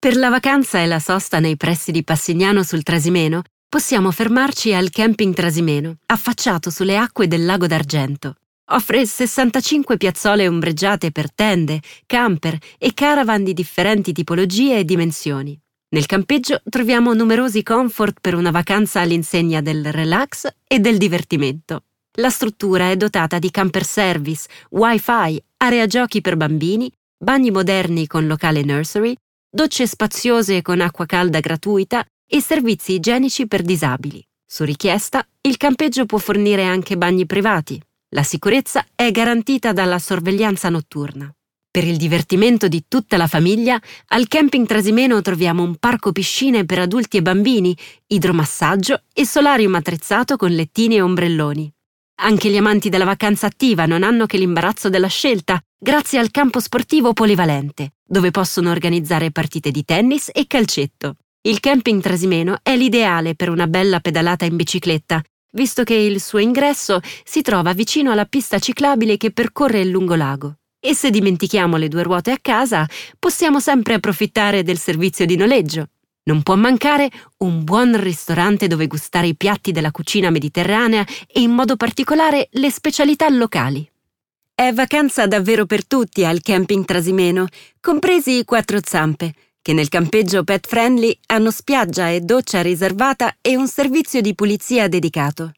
Per la vacanza e la sosta nei pressi di Passignano sul Trasimeno, possiamo fermarci al Camping Trasimeno, affacciato sulle acque del Lago d'Argento. Offre 65 piazzole ombreggiate per tende, camper e caravan di differenti tipologie e dimensioni. Nel campeggio troviamo numerosi comfort per una vacanza all'insegna del relax e del divertimento. La struttura è dotata di camper service, wifi, area giochi per bambini, bagni moderni con locale nursery, docce spaziose con acqua calda gratuita e servizi igienici per disabili. Su richiesta, il campeggio può fornire anche bagni privati. La sicurezza è garantita dalla sorveglianza notturna. Per il divertimento di tutta la famiglia, al camping Trasimeno troviamo un parco piscine per adulti e bambini, idromassaggio e solarium attrezzato con lettini e ombrelloni. Anche gli amanti della vacanza attiva non hanno che l'imbarazzo della scelta, grazie al campo sportivo polivalente, dove possono organizzare partite di tennis e calcetto. Il camping Trasimeno è l'ideale per una bella pedalata in bicicletta, visto che il suo ingresso si trova vicino alla pista ciclabile che percorre il lungolago. E se dimentichiamo le due ruote a casa, possiamo sempre approfittare del servizio di noleggio. Non può mancare un buon ristorante dove gustare i piatti della cucina mediterranea e in modo particolare le specialità locali. È vacanza davvero per tutti al camping Trasimeno, compresi i quattro zampe, che nel campeggio pet friendly hanno spiaggia e doccia riservata e un servizio di pulizia dedicato.